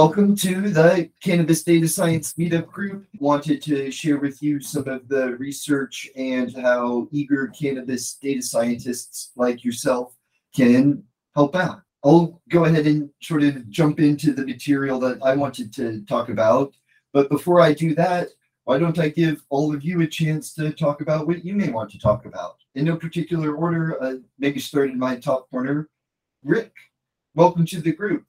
Welcome to the Cannabis Data Science Meetup Group. Wanted to share with you some of the research and how eager cannabis data scientists like yourself can help out. I'll go ahead and sort of jump into the material that I wanted to talk about. But before I do that, why don't I give all of you a chance to talk about what you may want to talk about? In no particular order, uh, maybe start in my top corner. Rick, welcome to the group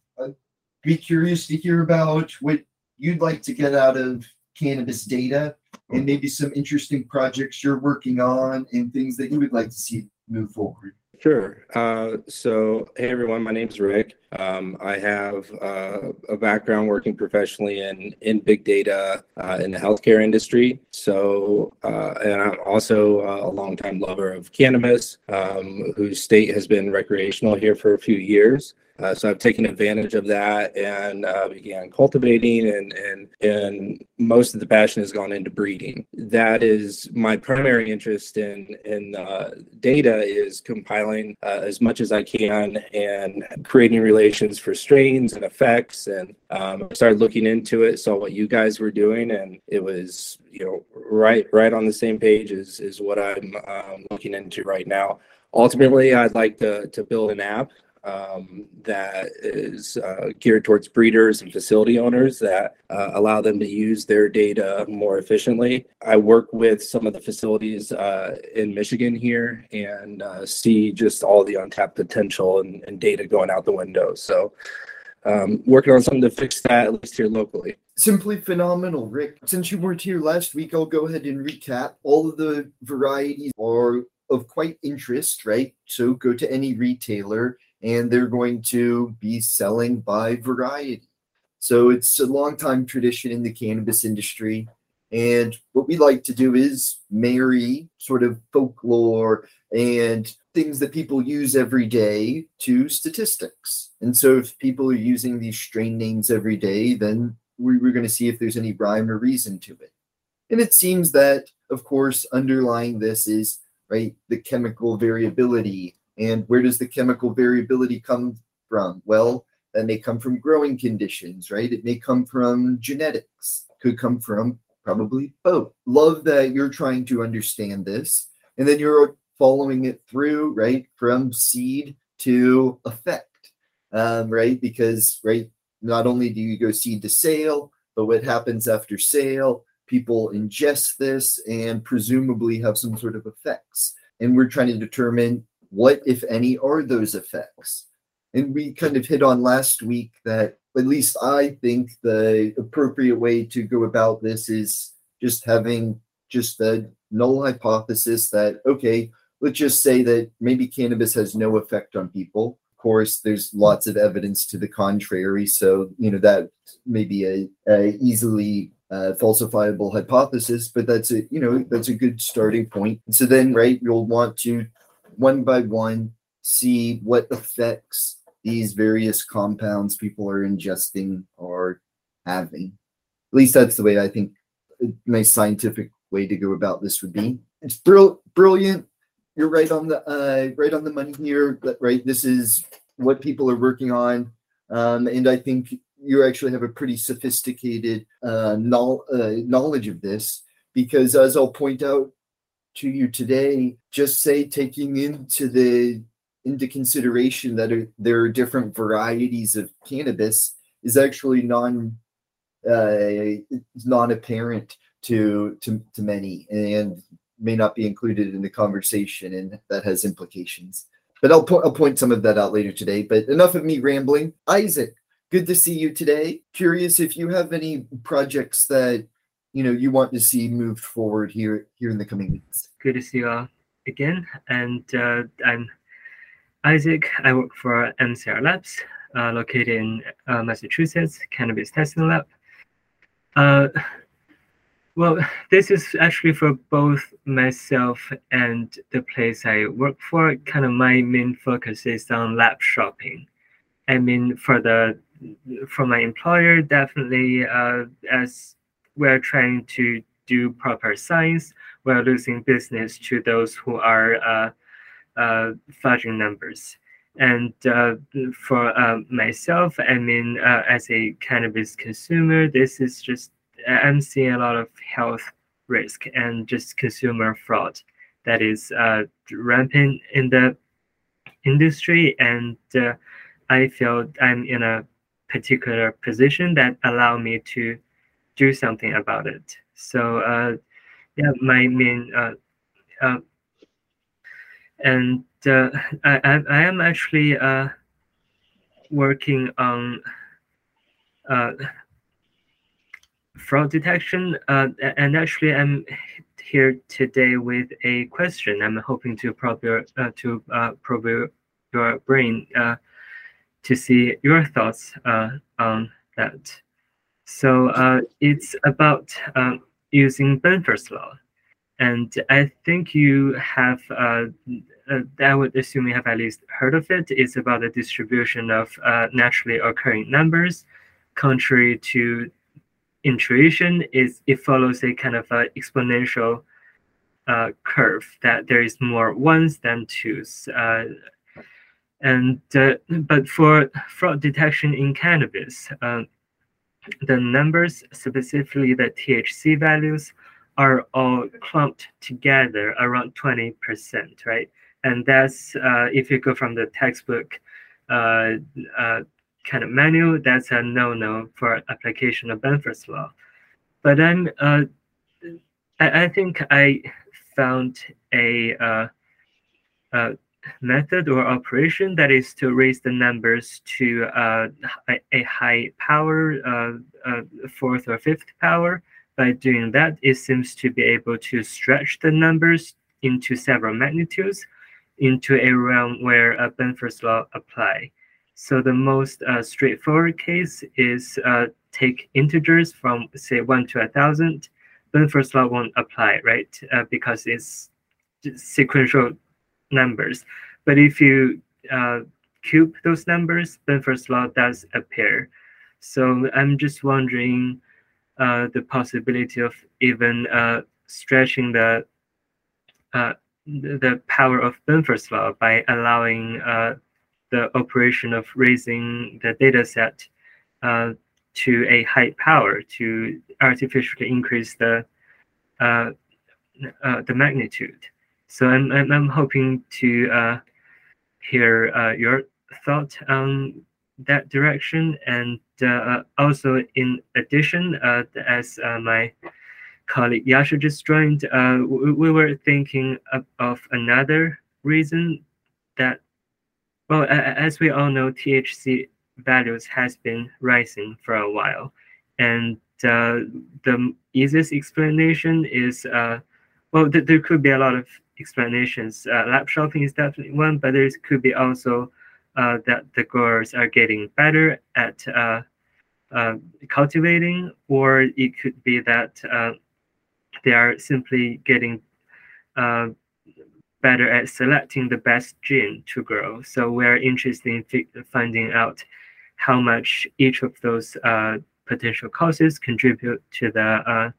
be curious to hear about what you'd like to get out of cannabis data and maybe some interesting projects you're working on and things that you would like to see move forward. Sure. Uh, so, hey everyone, my name is Rick. Um, I have uh, a background working professionally in in big data uh, in the healthcare industry. So, uh, and I'm also uh, a longtime lover of cannabis, um, whose state has been recreational here for a few years. Uh, so I've taken advantage of that and uh, began cultivating, and and and most of the passion has gone into breeding. That is my primary interest in in uh, data is compiling uh, as much as I can and creating relations for strains and effects. And um, I started looking into it, saw what you guys were doing, and it was you know right right on the same page as is what I'm um, looking into right now. Ultimately, I'd like to to build an app um, that is uh, geared towards breeders and facility owners that uh, allow them to use their data more efficiently. I work with some of the facilities uh, in Michigan here and uh, see just all the untapped potential and, and data going out the window. So, um, working on something to fix that, at least here locally. Simply phenomenal, Rick. Since you weren't here last week, I'll go ahead and recap. All of the varieties are of quite interest, right? So go to any retailer and they're going to be selling by variety. So it's a long time tradition in the cannabis industry. And what we like to do is marry sort of folklore and things that people use every day to statistics. And so if people are using these strain names every day, then we're going to see if there's any rhyme or reason to it. And it seems that, of course, underlying this is right the chemical variability and where does the chemical variability come from? Well, that may come from growing conditions, right? It may come from genetics, could come from probably both. Love that you're trying to understand this. And then you're following it through, right? From seed to effect, um, right? Because, right, not only do you go seed to sale, but what happens after sale, people ingest this and presumably have some sort of effects. And we're trying to determine what, if any, are those effects? And we kind of hit on last week that at least I think the appropriate way to go about this is just having just the null hypothesis that, okay, let's just say that maybe cannabis has no effect on people. Of course, there's lots of evidence to the contrary. So, you know, that may be a, a easily uh, falsifiable hypothesis, but that's a, you know, that's a good starting point. So then, right, you'll want to one by one, see what effects these various compounds people are ingesting or having. At least that's the way I think a nice scientific way to go about this would be. It's brill- brilliant. You're right on the uh, right on the money here. Right, this is what people are working on, um, and I think you actually have a pretty sophisticated uh, no- uh, knowledge of this because, as I'll point out to you today just say taking into the into consideration that are, there are different varieties of cannabis is actually non uh, non apparent to, to to many and may not be included in the conversation and that has implications. But I'll, po- I'll point some of that out later today. But enough of me rambling. Isaac good to see you today. Curious if you have any projects that you know you want to see moved forward here here in the coming weeks. Good to see you all again, and uh, I'm Isaac. I work for MCR Labs, uh, located in uh, Massachusetts, cannabis testing lab. Uh, well, this is actually for both myself and the place I work for. Kind of my main focus is on lab shopping. I mean, for the for my employer, definitely uh, as we're trying to do proper science. We're losing business to those who are uh, uh, fudging numbers. And uh, for uh, myself, I mean, uh, as a cannabis consumer, this is just, I'm seeing a lot of health risk and just consumer fraud that is uh, rampant in the industry. And I feel I'm in a particular position that allow me to do something about it. So uh, yeah, my main uh, uh, and uh, I, I am actually uh, working on uh, fraud detection, and actually I'm here today with a question. I'm hoping to probe your to probe your, your brain to see your thoughts on that. So uh, it's about um, using Benford's law. And I think you have, uh, uh, I would assume you have at least heard of it. It's about the distribution of uh, naturally occurring numbers. Contrary to intuition, is it follows a kind of exponential uh, curve that there is more ones than twos. Uh, and uh, but for fraud detection in cannabis, uh, the numbers, specifically the THC values, are all clumped together around 20%, right? And that's, uh, if you go from the textbook uh, uh, kind of manual, that's a no-no for application of Benford's law. But I'm, uh, I, I, think I found a, uh, a, method or operation that is to raise the numbers to uh, a, high power, fourth or fifth power, by doing that, it seems to be able to stretch the numbers into several magnitudes into a realm where Benford's law apply. So the most uh, straightforward case is uh, take integers from say one to a thousand. Benford's law won't apply, right? Uh, because it's sequential numbers. But if you uh, cube those numbers, Benford's law does appear. So I'm just wondering uh, the possibility of even uh, stretching the uh, the power of Benford's law by allowing the operation of raising the data set to a high power to artificially increase the uh, uh, the magnitude. So I'm, I'm, I'm hoping to uh, hear your thought on that direction and uh, also, in addition, uh, as uh, my colleague Yasha just joined, we, we, were thinking of, of, another reason that, well, as we all know, THC values has been rising for a while, and the easiest explanation is, well, th there could be a lot of explanations. lab shopping is definitely one, but there could be also uh, that the growers are getting better at uh, uh, cultivating, or it could be that uh, they are simply getting uh, better at selecting the best gene to grow. So we're interested in finding out how much each of those uh, potential causes contribute to the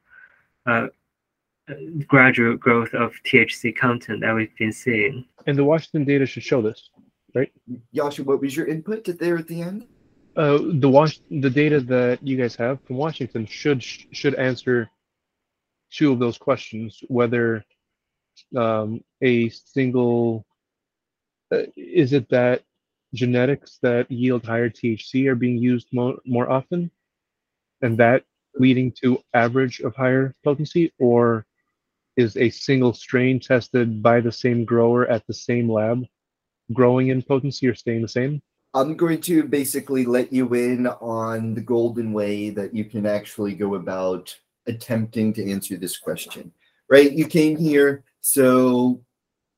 gradual growth of THC content that we've been seeing. And the Washington data should show this right? Yasha, what was your input there at the end? Uh, the wash the data that you guys have from Washington should should answer two of those questions. Whether um, a single uh, is it that genetics that yield higher THC are being used more more often, and that leading to average of higher potency, or is a single strain tested by the same grower at the same lab growing in potency or staying the same? I'm going to basically let you in on the golden way that you can actually go about attempting to answer this question. Right? You came here, so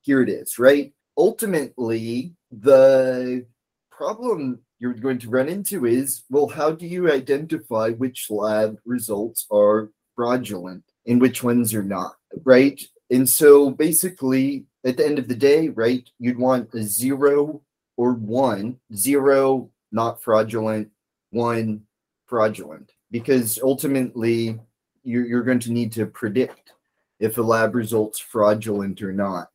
here it is, right? Ultimately, the problem you're going to run into is well, how do you identify which lab results are fraudulent and which ones are not, right? And so basically, at the end of the day, right, you'd want a zero or one, zero not fraudulent, one fraudulent, because ultimately you're, you're going to need to predict if a lab result's fraudulent or not.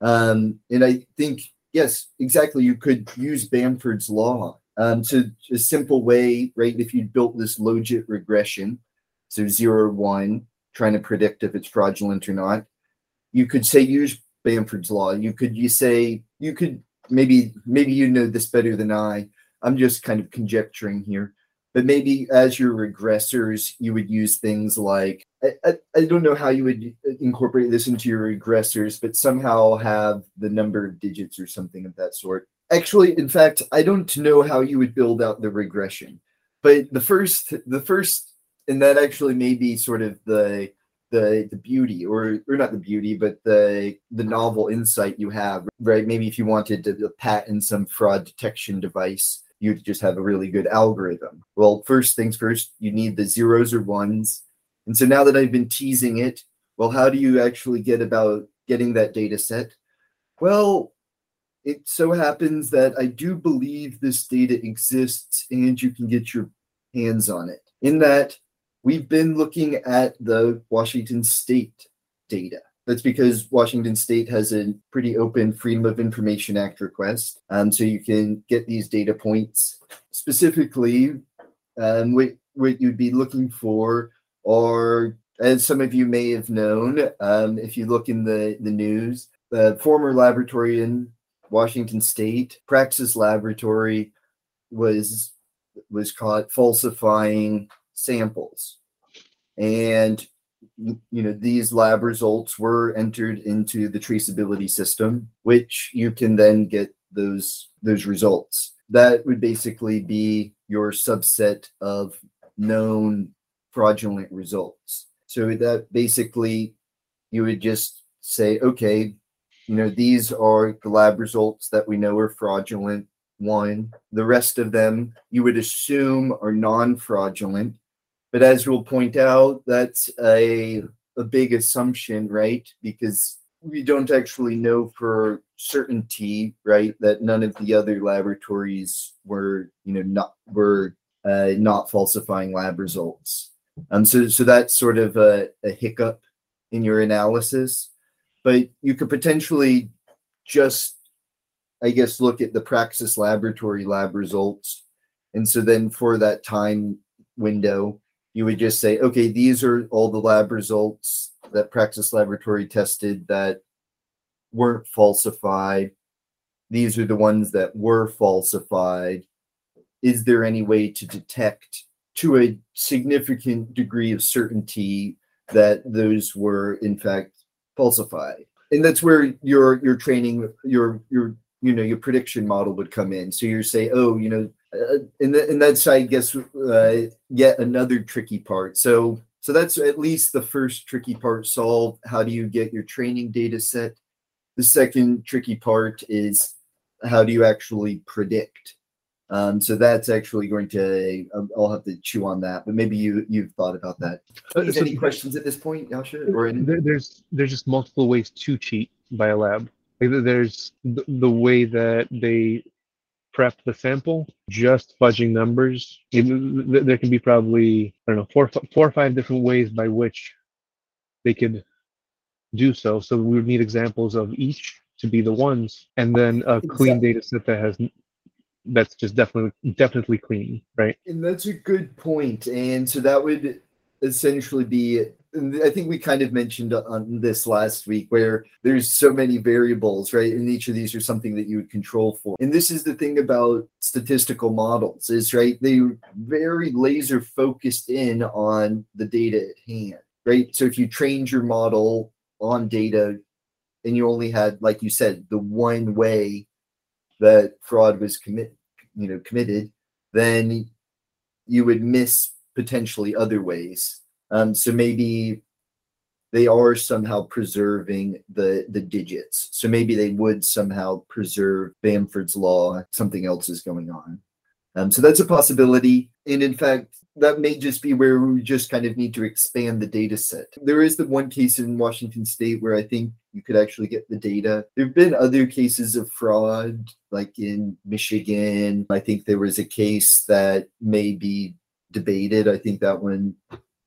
Um, and I think yes, exactly. You could use Benford's law. Um, so a simple way, right? If you built this logit regression, so zero one, trying to predict if it's fraudulent or not, you could say use Benford's law. You could you say you could maybe maybe you know this better than I. I'm just kind of conjecturing here. But maybe as your regressors, you would use things like I, I, I don't know how you would incorporate this into your regressors, but somehow have the number of digits or something of that sort. Actually, in fact, I don't know how you would build out the regression. But the first the first and that actually may be sort of the the the beauty or or not the beauty but the the novel insight you have right? Maybe if you wanted to patent some fraud detection device you'd just have a really good algorithm. Well first things first you need the zeros or ones. And so now that i've been teasing it well how do you actually get about getting that data set? Well it so happens that i do believe this data exists and you can get your hands on it. In that we've been looking at the Washington State data. That's because Washington State has a pretty open Freedom of Information Act request. Um, so you can get these data points. Specifically, um, what, what you'd be looking for are, as some of you may have known, um, if you look in the, the news, the former laboratory in Washington State, Praxis Laboratory, was was caught falsifying samples. And you know these lab results were entered into the traceability system which you can then get those those results. That would basically be your subset of known fraudulent results. So that basically you would just say okay you know these are the lab results that we know are fraudulent. One the rest of them you would assume are non-fraudulent but as we'll point out, that's a, a big assumption, right? Because we don't actually know for certainty, right, that none of the other laboratories were, you know, not were uh, not falsifying lab results. Um, so, so that's sort of a, a hiccup in your analysis, but you could potentially just, I guess, look at the Praxis laboratory lab results, and so then for that time window, you would just say, okay, these are all the lab results that Praxis Laboratory tested that weren't falsified. These are the ones that were falsified. Is there any way to detect to a significant degree of certainty that those were in fact falsified? And that's where your your training, your your you know your prediction model would come in. So you say, oh, you know, uh, and, th- and that's I guess uh, yet another tricky part. So so that's at least the first tricky part solved. How do you get your training data set? The second tricky part is how do you actually predict? Um, so that's actually going to I'll have to chew on that, but maybe you you've thought about that. Uh, so any questions at this point, Yasha? Or any- there's there's just multiple ways to cheat by a lab. There's the, the way that they prep the sample, just fudging numbers. there can be probably, I don't know, four, four or five different ways by which they could do so. So we would need examples of each to be the ones, and then a clean data set that has that's just definitely definitely clean, right? And that's a good point. And so that would essentially be I think we kind of mentioned on this last week where there's so many variables, right? And each of these are something that you would control for. And this is the thing about statistical models is right, they very laser focused in on the data at hand, right? So if you trained your model on data and you only had, like you said, the one way that fraud was commit, you know, committed, then you would miss potentially other ways um, so maybe they are somehow preserving the the digits. So maybe they would somehow preserve Benford's law. Something else is going on. Um, so that's a possibility. And in fact, that may just be where we just kind of need to expand the data set. There is the one case in Washington state where I think you could actually get the data. There have been other cases of fraud, like in Michigan. I think there was a case that may be debated. I think that one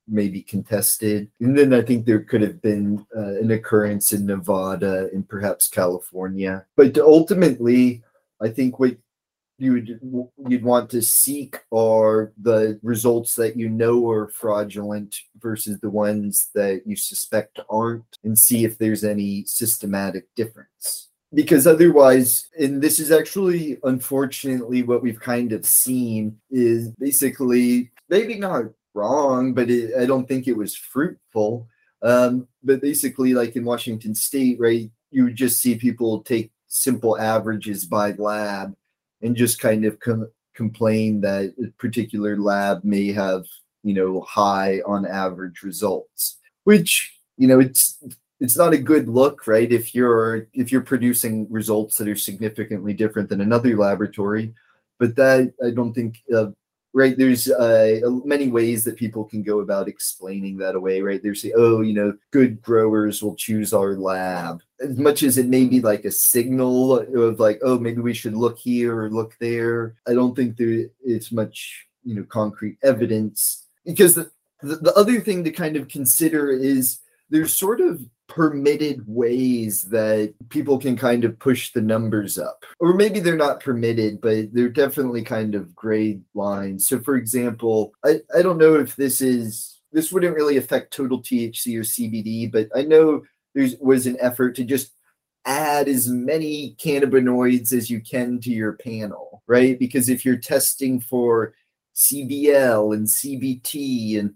maybe contested. And then I think there could have been uh, an occurrence in Nevada and perhaps California. But ultimately, I think what you would you'd want to seek are the results that you know are fraudulent versus the ones that you suspect aren't and see if there's any systematic difference because otherwise and this is actually unfortunately what we've kind of seen is basically maybe not wrong but it, i don't think it was fruitful. Um, but basically like in washington state right you would just see people take simple averages by lab and just kind of com- complain that a particular lab may have you know high on average results which you know it's it's not a good look right? If you're if you're producing results that are significantly different than another laboratory but that i don't think uh, right? There's uh, many ways that people can go about explaining that away right? There's the oh you know good growers will choose our lab. As much as it may be like a signal of like oh maybe we should look here or look there i don't think there is much you know concrete evidence because the, the, the other thing to kind of consider is there's sort of permitted ways that people can kind of push the numbers up. Or maybe they're not permitted, but they're definitely kind of gray lines. So for example, I, I don't know if this is this wouldn't really affect total THC or CBD, but I know there was an effort to just add as many cannabinoids as you can to your panel, right? Because if you're testing for CBL and CBT and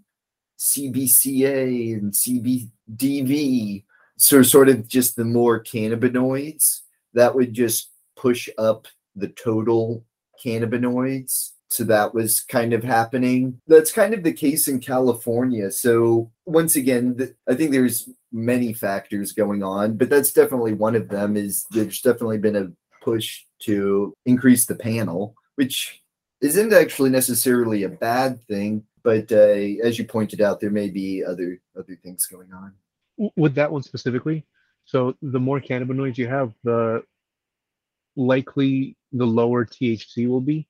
CBCA and CBDV. So, sort of just the more cannabinoids that would just push up the total cannabinoids. So, that was kind of happening. That's kind of the case in California. So, once again, I think there's many factors going on, but that's definitely one of them. Is there's definitely been a push to increase the panel, which isn't actually necessarily a bad thing but uh, as you pointed out, there may be other other things going on. With that one specifically, so the more cannabinoids you have, the likely the lower THC will be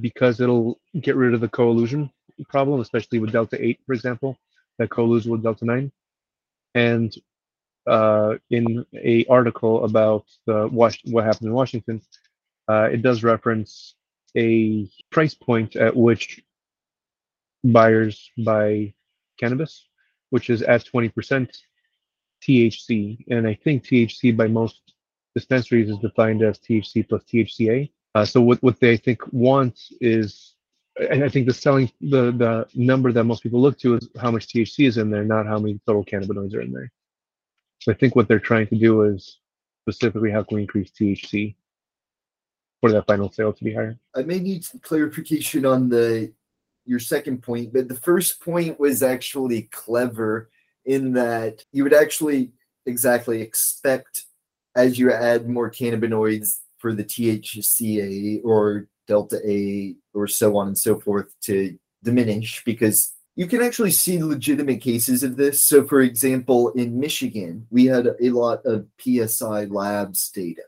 because it'll get rid of the co-elution problem, especially with delta 8, for example, that co-elution with delta 9. And uh, in a article about what happened in Washington, uh, it does reference a price point at which buyers buy cannabis, which is at 20% THC. And I think THC by most dispensaries is defined as THC plus THCA. Uh, so what, what they think want is, and I think the selling the the number that most people look to is how much THC is in there, not how many total cannabinoids are in there. So I think what they're trying to do is specifically how can we increase THC for that final sale to be higher. I may need some clarification on the your second point, but the first point was actually clever in that you would actually exactly expect as you add more cannabinoids for the THCA or delta A or so on and so forth to diminish because you can actually see legitimate cases of this. So, for example, in Michigan, we had a lot of PSI labs data.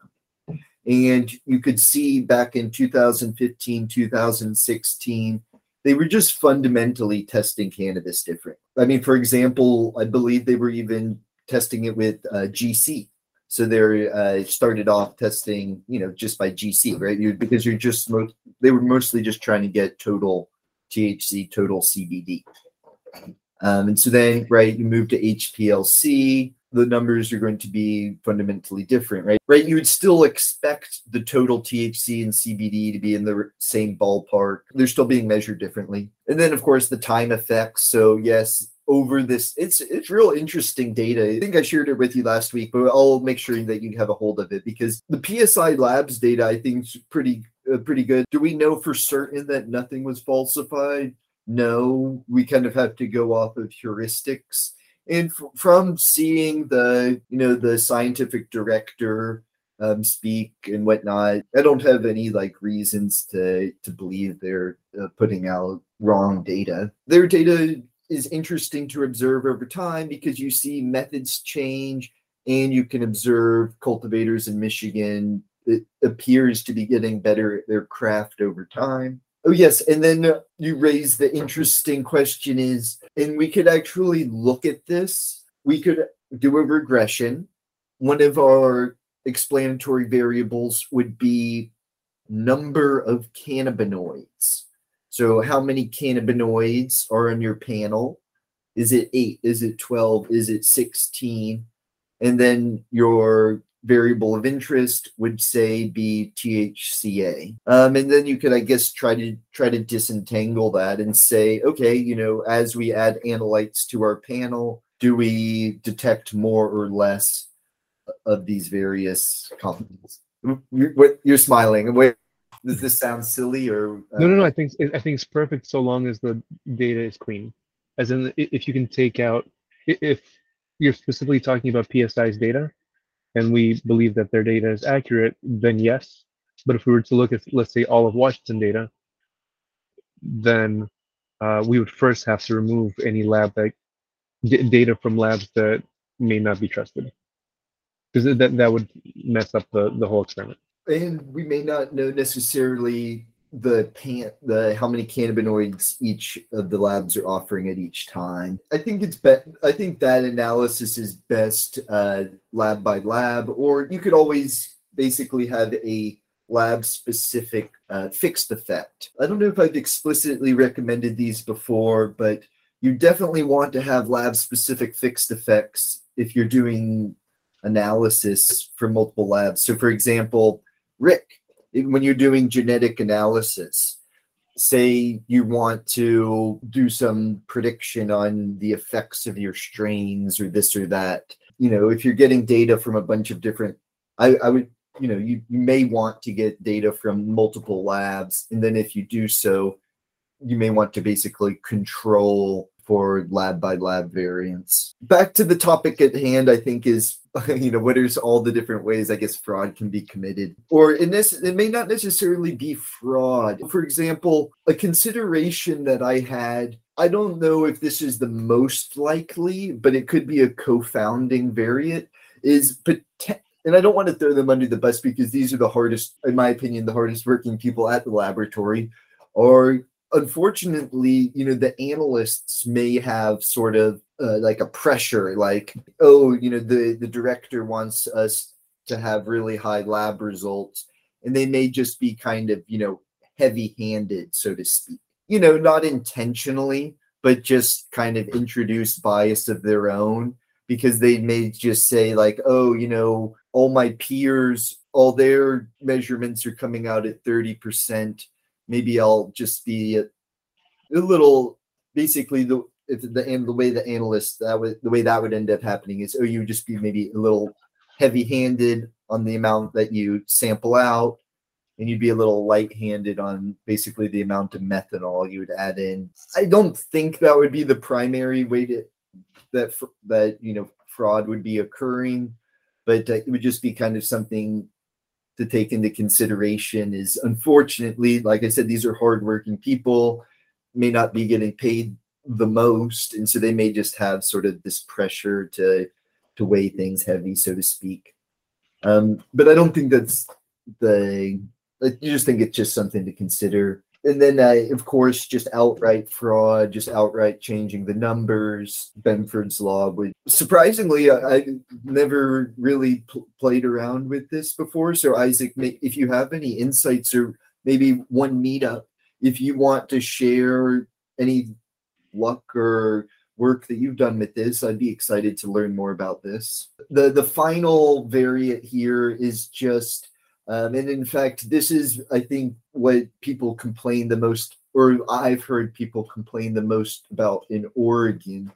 And you could see back in 2015, 2016, they were just fundamentally testing cannabis different. I mean, for example, I believe they were even testing it with uh, GC. So they uh, started off testing, you know, just by GC, right? you because you're just they were mostly just trying to get total THC, total CBD. Um, and so then, right, you move to HPLC the numbers are going to be fundamentally different, right? Right. You would still expect the total THC and CBD to be in the same ballpark. They're still being measured differently. And then, of course, the time effects. So, yes, over this, it's it's real interesting data. I think I shared it with you last week, but I'll make sure that you have a hold of it because the PSI Labs data, I think, is pretty uh, pretty good. Do we know for certain that nothing was falsified? No, we kind of have to go off of heuristics and f- from seeing the you know the scientific director um, speak and whatnot, I don't have any like reasons to to believe they're uh, putting out wrong data. Their data is interesting to observe over time because you see methods change and you can observe cultivators in Michigan. It appears to be getting better at their craft over time Oh yes, and then you raise the interesting question is, and we could actually look at this. We could do a regression. One of our explanatory variables would be number of cannabinoids. So how many cannabinoids are in your panel? Is it eight? Is it 12? Is it 16? And then your variable of interest would say be THCA. Um, and then you could, I guess, try to try to disentangle that and say, okay, you know, as we add analytes to our panel, do we detect more or less of these various compounds? You're, smiling. Wait, does this sound silly or? Uh... No, no, no. I think I think it's perfect so long as the data is clean. As in, if you can take out, if you're specifically talking about PSI's data, and we believe that their data is accurate, then yes. But if we were to look at, let's say, all of Washington data, then uh, we would first have to remove any lab that data from labs that may not be trusted, because that that would mess up the the whole experiment. And we may not know necessarily the pan the how many cannabinoids each of the labs are offering at each time. I think it's bet I think that analysis is best uh, lab by lab, or you could always basically have a lab specific uh, fixed effect. I don't know if I've explicitly recommended these before, but you definitely want to have lab specific fixed effects if you're doing analysis for multiple labs. So for example, Rick, when you're doing genetic analysis, say you want to do some prediction on the effects of your strains or this or that, you know, if you're getting data from a bunch of different, I, I would, you know, you, you may want to get data from multiple labs. And then if you do so, you may want to basically control for lab by lab variants. Back to the topic at hand, I think is you know what are all the different ways I guess fraud can be committed, or in this it may not necessarily be fraud. For example, a consideration that I had. I don't know if this is the most likely, but it could be a confounding variant. Is and I don't want to throw them under the bus because these are the hardest, in my opinion, the hardest working people at the laboratory, or unfortunately, you know, the analysts may have sort of uh, like a pressure, like, oh, you know, the the director wants us to have really high lab results, and they may just be kind of, you know, heavy-handed, so to speak. You know, not intentionally, but just kind of introduce bias of their own because they may just say like, oh, you know, all my peers, all their measurements are coming out at thirty percent maybe I'll just be a, a little basically the if the and the way the analyst that would the way that would end up happening is oh you would just be maybe a little heavy handed on the amount that you sample out and you'd be a little light-handed on basically the amount of methanol you would add in. I don't think that would be the primary way to that that you know fraud would be occurring, but uh, it would just be kind of something to take into consideration is unfortunately, like I said, these are hardworking people, may not be getting paid the most, and so they may just have sort of this pressure to to weigh things heavy, so to speak. Um, but I don't think that's the. I you just think it's just something to consider and then uh, of course just outright fraud just outright changing the numbers benford's law which surprisingly i, I never really pl- played around with this before. So isaac if you have any insights or maybe one meetup if you want to share any luck or work that you've done with this i'd be excited to learn more about this. The the final variant here is just um, and in fact, this is, I think, what people complain the most, or I've heard people complain the most about in Oregon,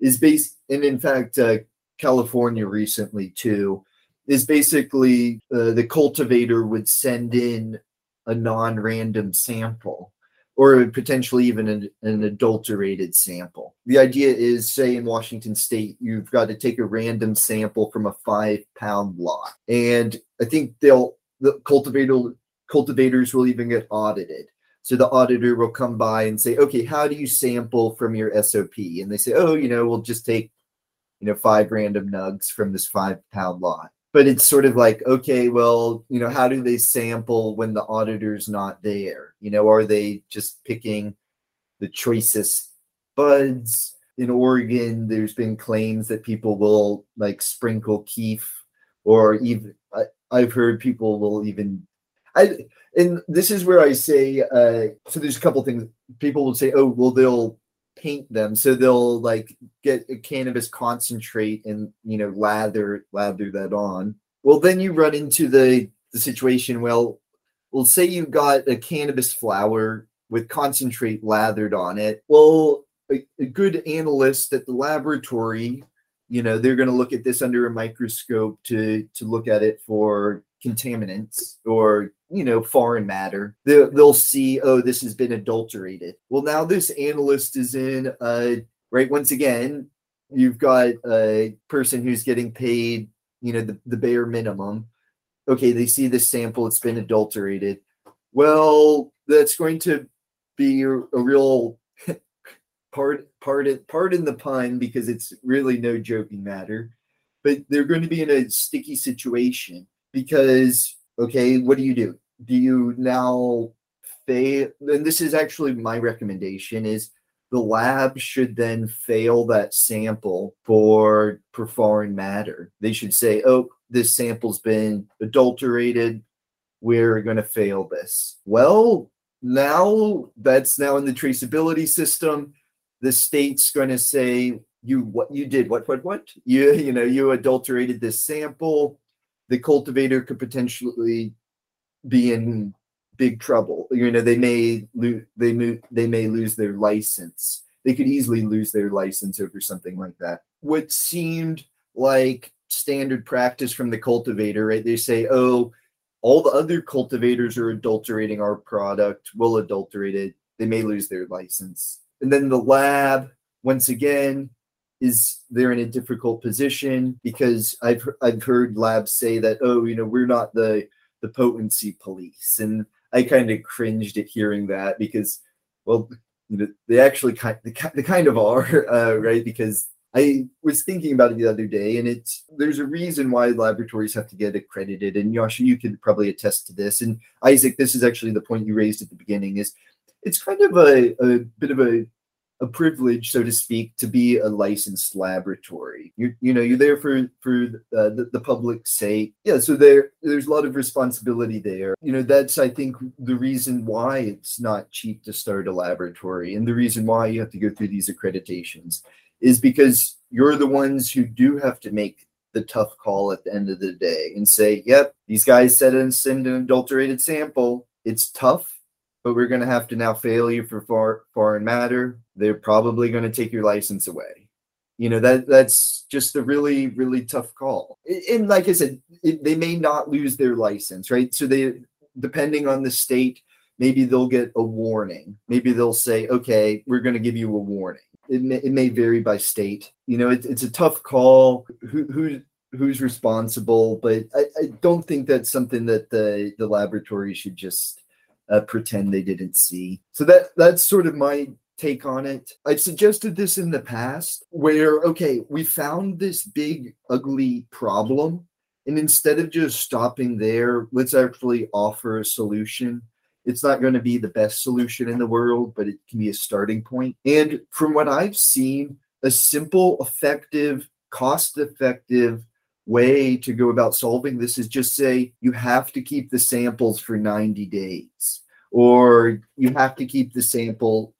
is based, and in fact, uh, California recently too, is basically uh, the cultivator would send in a non random sample or potentially even an, an, adulterated sample. The idea is, say, in Washington state, you've got to take a random sample from a five pound lot. And I think they'll the cultivator cultivators will even get audited. So the auditor will come by and say, okay, how do you sample from your SOP? And they say, oh, you know, we'll just take, you know, five random nugs from this five pound lot. but it's sort of like okay well you know how do they sample when the auditor's not there you know are they just picking the choicest buds in oregon there's been claims that people will like sprinkle kief or even i've heard people will even i and this is where i say uh so there's a couple things. People will say oh well they'll paint them. So they'll like get a cannabis concentrate and you know lather lather that on. Well then you run into the the situation well well say you got a cannabis flower with concentrate lathered on it. Well a, a good analyst at the laboratory you know they're going to look at this under a microscope to to look at it for contaminants or you know foreign matter. They'll, they'll see oh this has been adulterated. Well now this analyst is in uh right once again you've got a person who's getting paid you know the, the bare minimum. Okay they see this sample it's been adulterated. Well that's going to be a, a real part pardon pardon the pun because it's really no joking matter but they're going to be in a sticky situation because okay what do you do? Do you now fail and this is actually my recommendation is the lab should then fail that sample for for foreign matter. They should say oh this sample's been adulterated. We're going to fail this. Well now that's now in the traceability system the state's going to say you what you did what what what you you know you adulterated this sample the cultivator could potentially be in big trouble. You know, they may lose they mo- they may lose their license. They could easily lose their license over something like that. What seemed like standard practice from the cultivator, right? They say, "Oh, all the other cultivators are adulterating our product. We'll adulterate it. They may lose their license." And then the lab, once again, is they're in a difficult position because I've I've heard labs say that oh you know we're not the the potency police. And I kind of cringed at hearing that because well you know they actually kind they, they kind of are uh, right? Because I was thinking about it the other day and it's there's a reason why laboratories have to get accredited. And Yasha you could probably attest to this. And Isaac this is actually the point you raised at the beginning is it's kind of a, a bit of a a privilege, so to speak, to be a licensed laboratory. You you know you're there for for uh, the, the public's sake. Yeah, so there there's a lot of responsibility there. You know that's I think the reason why it's not cheap to start a laboratory, and the reason why you have to go through these accreditations is because you're the ones who do have to make the tough call at the end of the day and say, "Yep, these guys said and send an adulterated sample." It's tough but we're going to have to now fail you for far, foreign matter. They're probably going to take your license away. You know that that's just a really really tough call. And like I said, it, they may not lose their license, right? So they, depending on the state, maybe they'll get a warning. Maybe they'll say, okay, we're going to give you a warning. It may, it may vary by state. You know, it, it's a tough call. Who who who's responsible? But I, I don't think that's something that the the laboratory should just uh, pretend they didn't see. So that that's sort of my take on it. I've suggested this in the past where okay, we found this big ugly problem and instead of just stopping there, let's actually offer a solution. It's not going to be the best solution in the world, but it can be a starting point. And from what I've seen, a simple, effective, cost effective way to go about solving this is just say you have to keep the samples for 90 days or you have to keep the sample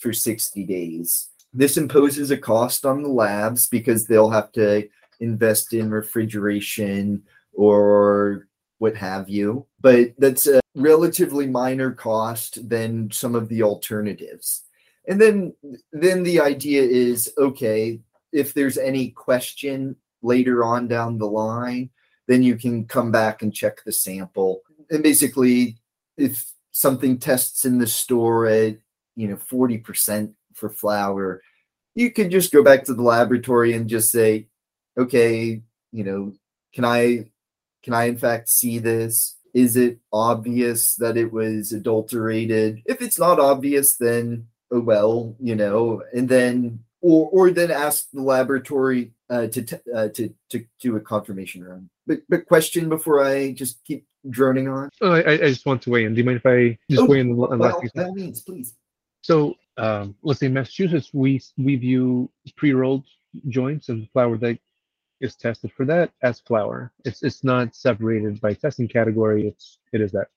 for 60 days. This imposes a cost on the labs because they'll have to invest in refrigeration or what have you. But that's a relatively minor cost than some of the alternatives. And then then the idea is okay, if there's any question later on down the line, then you can come back and check the sample. And basically, if something tests in the store at you know 40% for flower, you can just go back to the laboratory and just say, okay, you know, can I can I in fact see this? Is it obvious that it was adulterated? If it's not obvious, then oh well, you know, and then or or then ask the laboratory uh, to, t- uh, to to do a confirmation run. but, but question before I just keep droning on. Oh, I, I just want to weigh in. Do you mind if I just Oh, weigh in on the last by all means, please. So, um, let's say in Massachusetts, we we view pre-rolled joints and flower that is tested for that as flower. It's it's not separated by testing category. It's it is that.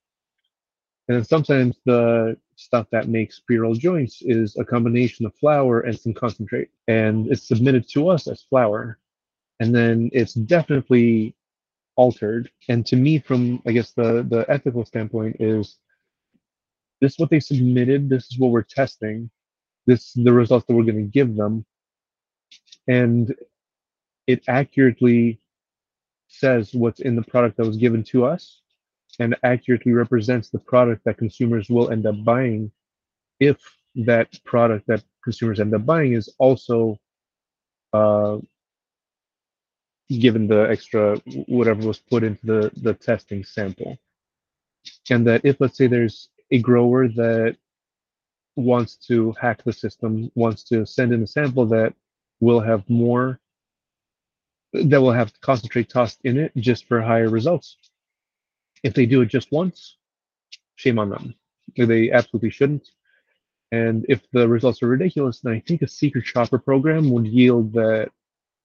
And then sometimes the stuff that makes pre-rolled joints is a combination of flower and some concentrate, and it's submitted to us as flower, and then it's definitely altered. And to me, from I guess the the ethical standpoint is this is what they submitted this is what we're testing this is the results that we're going to give them. And it accurately says what's in the product that was given to us and accurately represents the product that consumers will end up buying if that product that consumers end up buying is also uh, given the extra whatever was put into the, the testing sample and that if let's say there's a grower that wants to hack the system, wants to send in a sample that will have more, that will have concentrate tossed in it just for higher results. If they do it just once, shame on them. They absolutely shouldn't. And if the results are ridiculous, then I think a secret shopper program would yield that,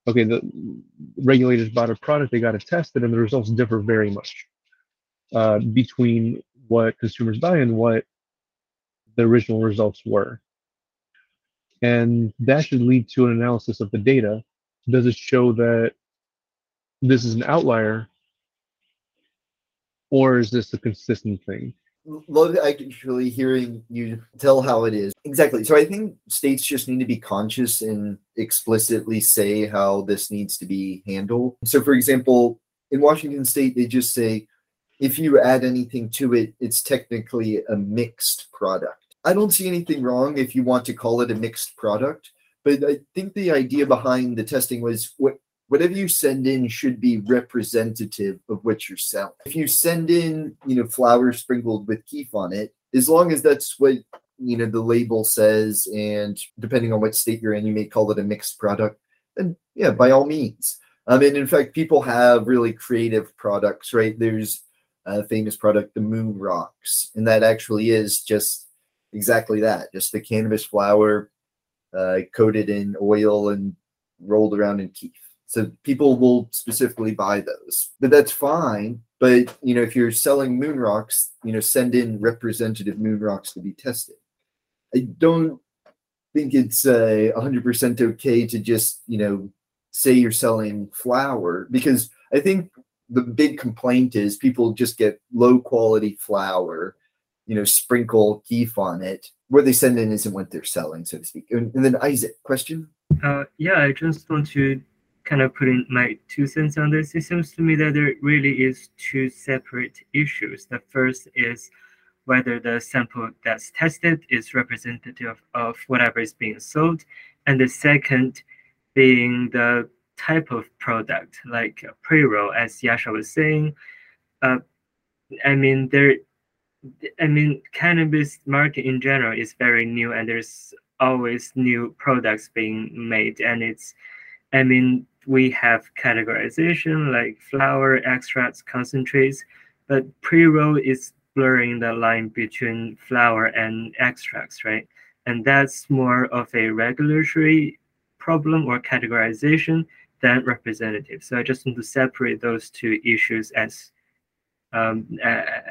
okay, the regulators bought a product, they got it tested, and the results differ very much uh, between what consumers buy and what the original results were. And that should lead to an analysis of the data. Does it show that this is an outlier or is this a consistent thing? Love actually hearing you tell how it is. Exactly. So I think states just need to be conscious and explicitly say how this needs to be handled. So, for example, in Washington state, they just say, if you add anything to it, it's technically a mixed product. I don't see anything wrong if you want to call it a mixed product, but I think the idea behind the testing was what whatever you send in should be representative of what you're selling. If you send in, you know, flower sprinkled with kief on it, as long as that's what you know the label says, and depending on what state you're in, you may call it a mixed product, then yeah, by all means. I mean, in fact, people have really creative products, right? There's a famous product, the Moon Rocks, and that actually is just exactly that, just the cannabis flower uh, coated in oil and rolled around in kief. So people will specifically buy those, but that's fine. But you know, if you're selling moon rocks, you know, send in representative moon rocks to be tested. I don't think it's uh, 100% okay to just you know say you're selling flower because I think the big complaint is people just get low quality flower, you know, sprinkle kief on it. What they send in isn't what they're selling, so to speak. And, and then Isaac, question? Uh, yeah, I just want to kind of put in my two cents on this. It seems to me that there really is two separate issues. The first is whether the sample that's tested is representative of whatever is being sold, and the second being the type of product, like pre-roll, as Yasha was saying. Uh, I mean, there. I mean, cannabis market in general is very new, and there's always new products being made, and it's. I mean, we have categorization like flower, extracts, concentrates, but pre-roll is blurring the line between flower and extracts, right? And that's more of a regulatory problem or categorization than representative. So I just want to separate those two issues as um,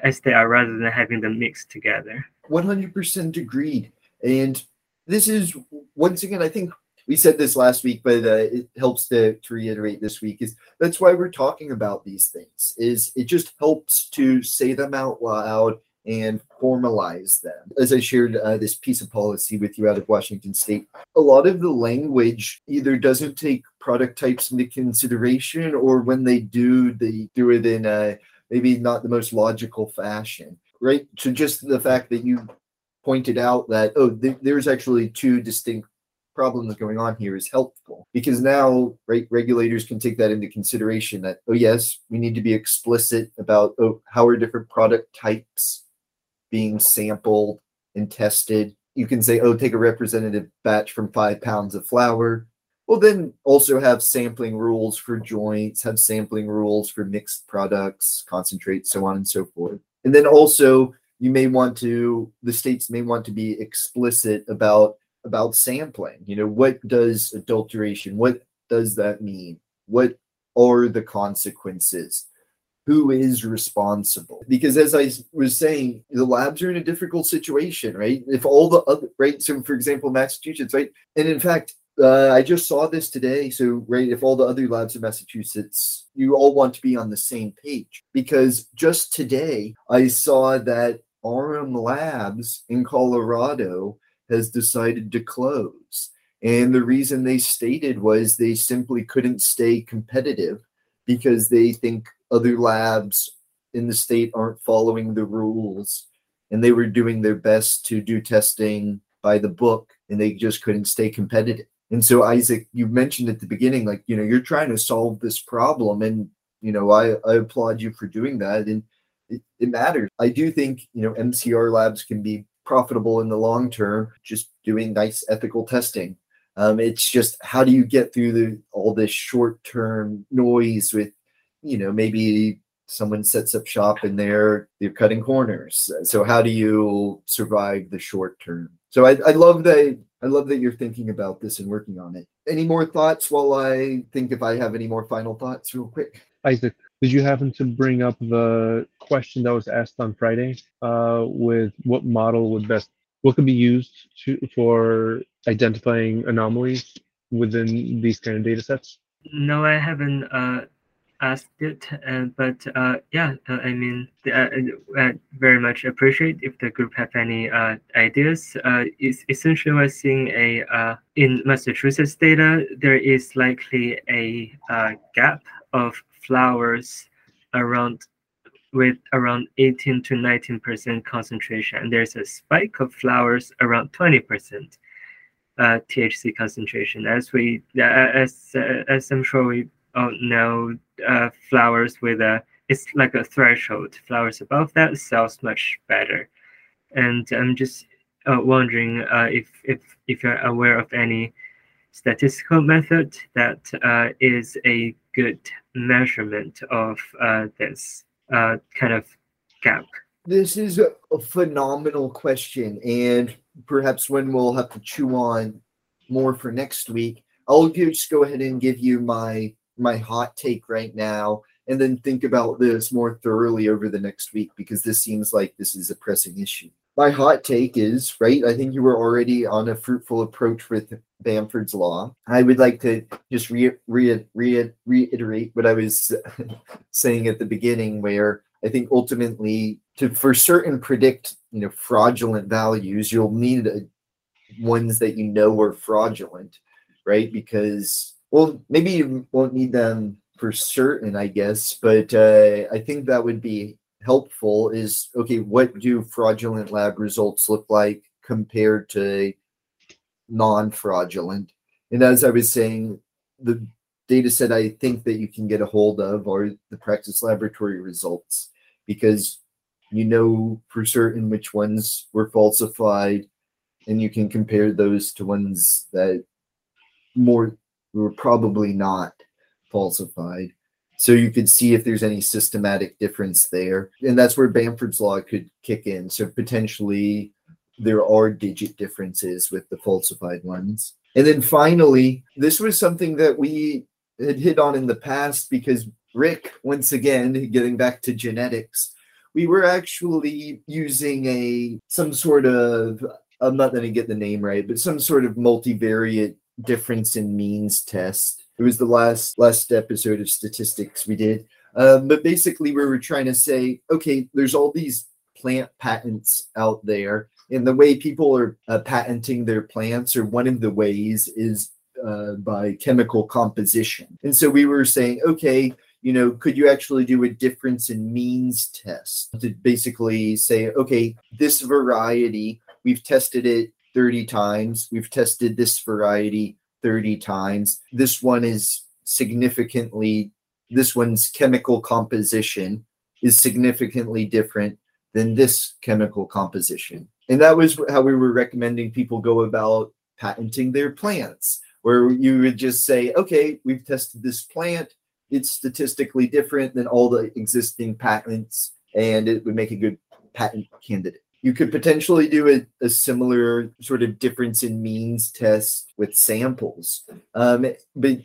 as they are rather than having them mixed together. 100% agreed. And this is, once again, I think we said this last week, but uh, it helps to, to reiterate this week is that's why we're talking about these things is it just helps to say them out loud and formalize them. As I shared uh, this piece of policy with you out of Washington State, a lot of the language either doesn't take product types into consideration or when they do, they do it in a maybe not the most logical fashion, right? So just the fact that you pointed out that, oh, th- there's actually two distinct problems going on here is helpful. Because now right regulators can take that into consideration that oh yes we need to be explicit about oh how are different product types being sampled and tested. You can say oh take a representative batch from five pounds of flower. Well, then also have sampling rules for joints, have sampling rules for mixed products, concentrates, so on and so forth. And then also you may want to the states may want to be explicit about about sampling. You know, what does adulteration, what does that mean? What are the consequences? Who is responsible? Because as I was saying, the labs are in a difficult situation, right? If all the other, right? So, for example, Massachusetts, right? And in fact, uh, I just saw this today. So, right, if all the other labs in Massachusetts, you all want to be on the same page because just today I saw that RM Labs in Colorado has decided to close. And the reason they stated was they simply couldn't stay competitive because they think other labs in the state aren't following the rules. And they were doing their best to do testing by the book and they just couldn't stay competitive. And so, Isaac, you mentioned at the beginning, like, you know, you're trying to solve this problem. And, you know, I, I applaud you for doing that. And it, it matters. I do think, you know, MCR labs can be profitable in the long term, just doing nice ethical testing. Um, it's just how do you get through the all this short term noise with, you know, maybe someone sets up shop and they're they're cutting corners. So how do you survive the short term? So I, I love that I love that you're thinking about this and working on it. Any more thoughts while I think if I have any more final thoughts real quick? Isaac, did you happen to bring up the question that was asked on Friday uh, with what model would best, what could be used to, for identifying anomalies within these kind of data sets? No, I haven't uh, asked it, uh, but uh, yeah, uh, I mean, uh, I very much appreciate if the group have any ideas. Is essentially we're seeing a in Massachusetts data there is likely a gap of flowers around with around 18 to 19 percent concentration, and there's a spike of flowers around 20 percent. THC concentration, as we, as as I'm sure we all know, uh, flowers with a it's like a threshold. Flowers above that sells much better. And I'm just uh, wondering uh, if if if you're aware of any statistical method that uh, is a good measurement of uh, this uh, kind of gap. This is a, a phenomenal question, and perhaps when we'll have to chew on more for next week. I'll just go ahead and give you my my hot take right now and then think about this more thoroughly over the next week because this seems like this is a pressing issue. My hot take is right. I think you were already on a fruitful approach with Benford's Law. I would like to just re- re- re- reiterate what I was saying at the beginning, where I think ultimately to for certain predict you know fraudulent values, you'll need a, ones that you know are fraudulent, right? Because well, maybe you won't need them for certain, I guess, but uh, I think that would be helpful. Is okay, what do fraudulent lab results look like compared to non fraudulent? And as I was saying, the data set I think that you can get a hold of are the practice laboratory results because you know for certain which ones were falsified and you can compare those to ones that more were probably not falsified. So you could see if there's any systematic difference there. And that's where Benford's Law could kick in. So potentially there are digit differences with the falsified ones. And then finally, this was something that we had hit on in the past because Rick, once again, getting back to genetics, we were actually using a some sort of I'm not going to get the name right, but some sort of multivariate difference in means test. It was the last last episode of statistics we did. Um, but basically, we were trying to say, okay, there's all these plant patents out there, and the way people are uh, patenting their plants, or one of the ways, is uh, by chemical composition. And so we were saying, okay, you know, could you actually do a difference in means test to basically say, okay, this variety, we've tested it 30 times. We've tested this variety 30 times. This one is significantly, this one's chemical composition is significantly different than this chemical composition. And that was how we were recommending people go about patenting their plants. where you would just say, okay, we've tested this plant. It's statistically different than all the existing patents, and it would make a good patent candidate. You could potentially do a, a similar sort of difference in means test with samples. Um, but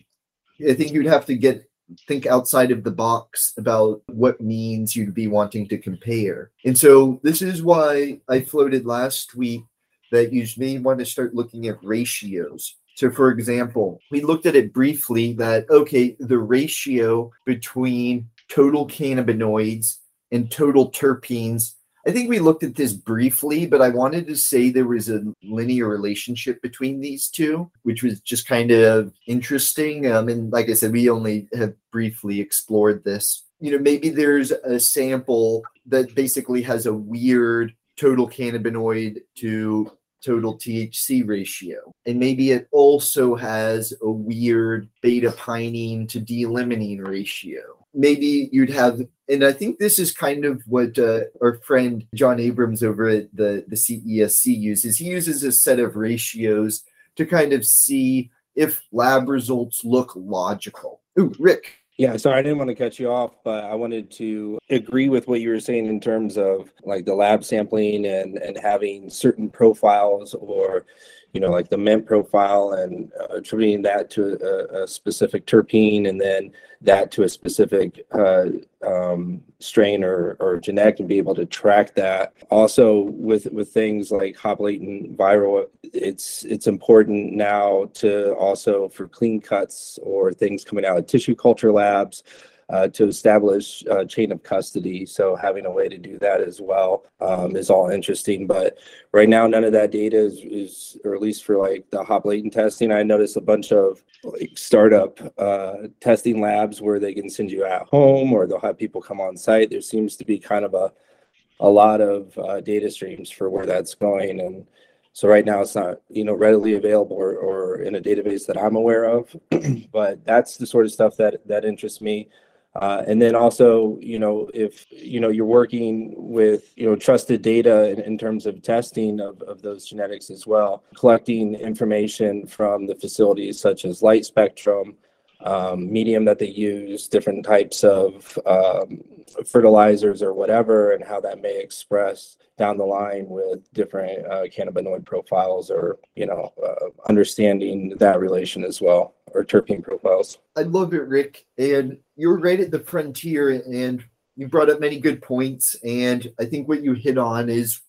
I think you'd have to get think outside of the box about what means you'd be wanting to compare. And so this is why I floated last week that you may want to start looking at ratios. So, for example, we looked at it briefly that, okay, the ratio between total cannabinoids and total terpenes. I think we looked at this briefly, but I wanted to say there was a linear relationship between these two, which was just kind of interesting. Um, and like I said, we only have briefly explored this. You know, maybe there's a sample that basically has a weird total cannabinoid to total THC ratio. And maybe it also has a weird beta pinene to D-limonene ratio. Maybe you'd have, and I think this is kind of what uh, our friend John Abrams over at the, the CESC uses. He uses a set of ratios to kind of see if lab results look logical. Ooh, Rick, yeah, sorry, I didn't want to cut you off, but I wanted to agree with what you were saying in terms of like the lab sampling and and having certain profiles or you know, like the mint profile and uh, attributing that to a, a, specific terpene and then that to a specific uh, um, strain or, or genetic and be able to track that. Also, with with things like hop latent viroid, it's it's important now to also for clean cuts or things coming out of tissue culture labs uh, to establish a chain of custody. So having a way to do that as well um, is all interesting. But right now, none of that data is, is, or at least for like the hop latent testing, I noticed a bunch of like startup uh, testing labs where they can send you at home or they'll have people come on site. There seems to be kind of a a lot of uh, data streams for where that's going and so right now it's not you know readily available or, or in a database that i'm aware of but that's the sort of stuff that that interests me uh, and then also, you know, if you know you're working with you know trusted data in, in, terms of testing of, of those genetics as well, collecting information from the facilities such as light spectrum, um, medium that they use, different types of um, fertilizers or whatever, and how that may express down the line with different uh, cannabinoid profiles or you know uh, understanding that relation as well or terpene profiles. I love it, Rick, and you're right at the frontier, and you brought up many good points, and I think what you hit on is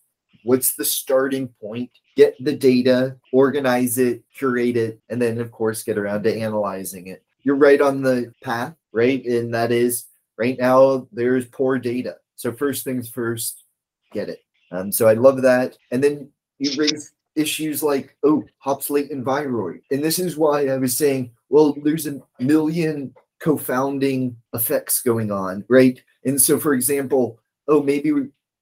what's the starting point get the data organize it curate it and then of course get around to analyzing it you're right on the path right and that is right now there's poor data so first things first get it um, so I love that. And then you raise issues like, oh, hops latent viroid. And this is why I was saying, well, there's a million confounding effects going on, right? And so, for example, oh, maybe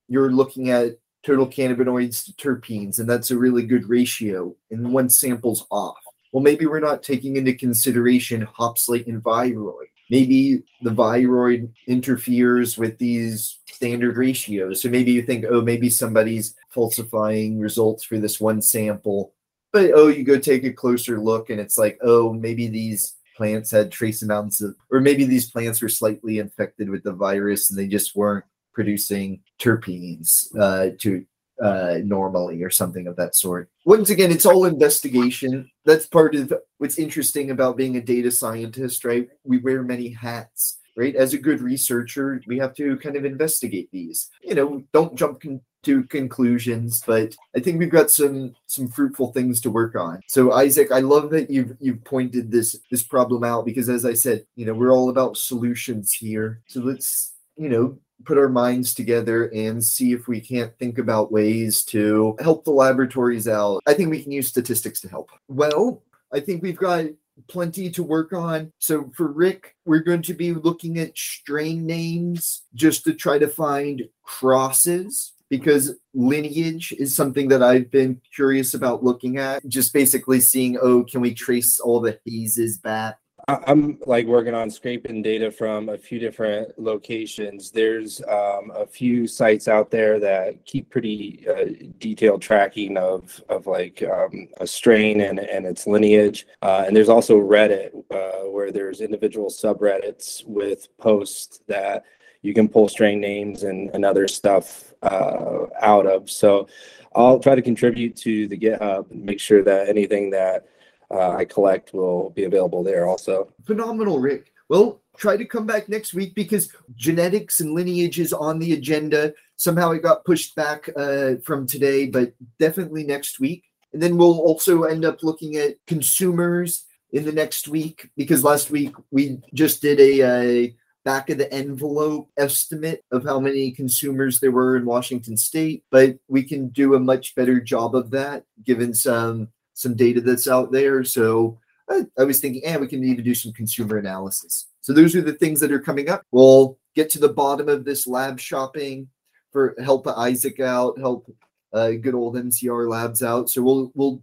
you're looking at total cannabinoids to terpenes, and that's a really good ratio, and one sample's off. Well, maybe we're not taking into consideration hops latent viroid maybe the viroid interferes with these standard ratios. So maybe you think, oh, maybe somebody's falsifying results for this one sample. But oh, you go take a closer look and it's like, oh, maybe these plants had trace amounts of, or maybe these plants were slightly infected with the virus and they just weren't producing terpenes uh, to uh, normally or something of that sort. Once again, it's all investigation. That's part of what's interesting about being a data scientist, right? We wear many hats, right? As a good researcher, we have to kind of investigate these. You know, don't jump con- to conclusions, but I think we've got some some fruitful things to work on. So Isaac, I love that you've you've pointed this this problem out because as I said, you know, we're all about solutions here. So let's, you know, put our minds together and see if we can't think about ways to help the laboratories out. I think we can use statistics to help. Well, I think we've got plenty to work on. So for Rick, we're going to be looking at strain names just to try to find crosses because lineage is something that I've been curious about looking at. Just basically seeing, oh, can we trace all the hazes back? I'm like working on scraping data from a few different locations. There's um, a few sites out there that keep pretty uh, detailed tracking of of like um, a strain and and its lineage. Uh, and there's also Reddit uh, where there's individual subreddits with posts that you can pull strain names and, and other stuff uh, out of. So I'll try to contribute to the GitHub and make sure that anything that uh, I collect will be available there also. Phenomenal, Rick. Well, try to come back next week because genetics and lineage is on the agenda. Somehow it got pushed back uh, from today, but definitely next week. And then we'll also end up looking at consumers in the next week because last week we just did a, a back of the envelope estimate of how many consumers there were in Washington state, but we can do a much better job of that given some some data that's out there. So I, I was thinking, and eh, we can even do some consumer analysis. So those are the things that are coming up. We'll get to the bottom of this lab shopping for help Isaac out, help uh, good old MCR labs out. So we'll we'll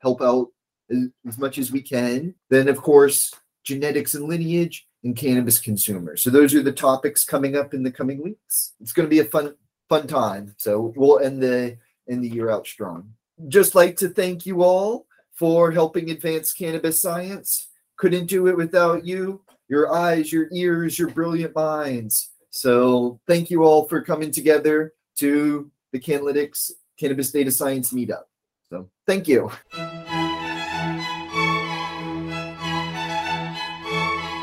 help out as, as much as we can. Then of course genetics and lineage and cannabis consumers. So those are the topics coming up in the coming weeks. It's going to be a fun fun time. So we'll end the end the year out strong just like to thank you all for helping advance cannabis science. Couldn't do it without you, your eyes, your ears, your brilliant minds. So thank you all for coming together to the Cannlytics Cannabis Data Science Meetup. So thank you.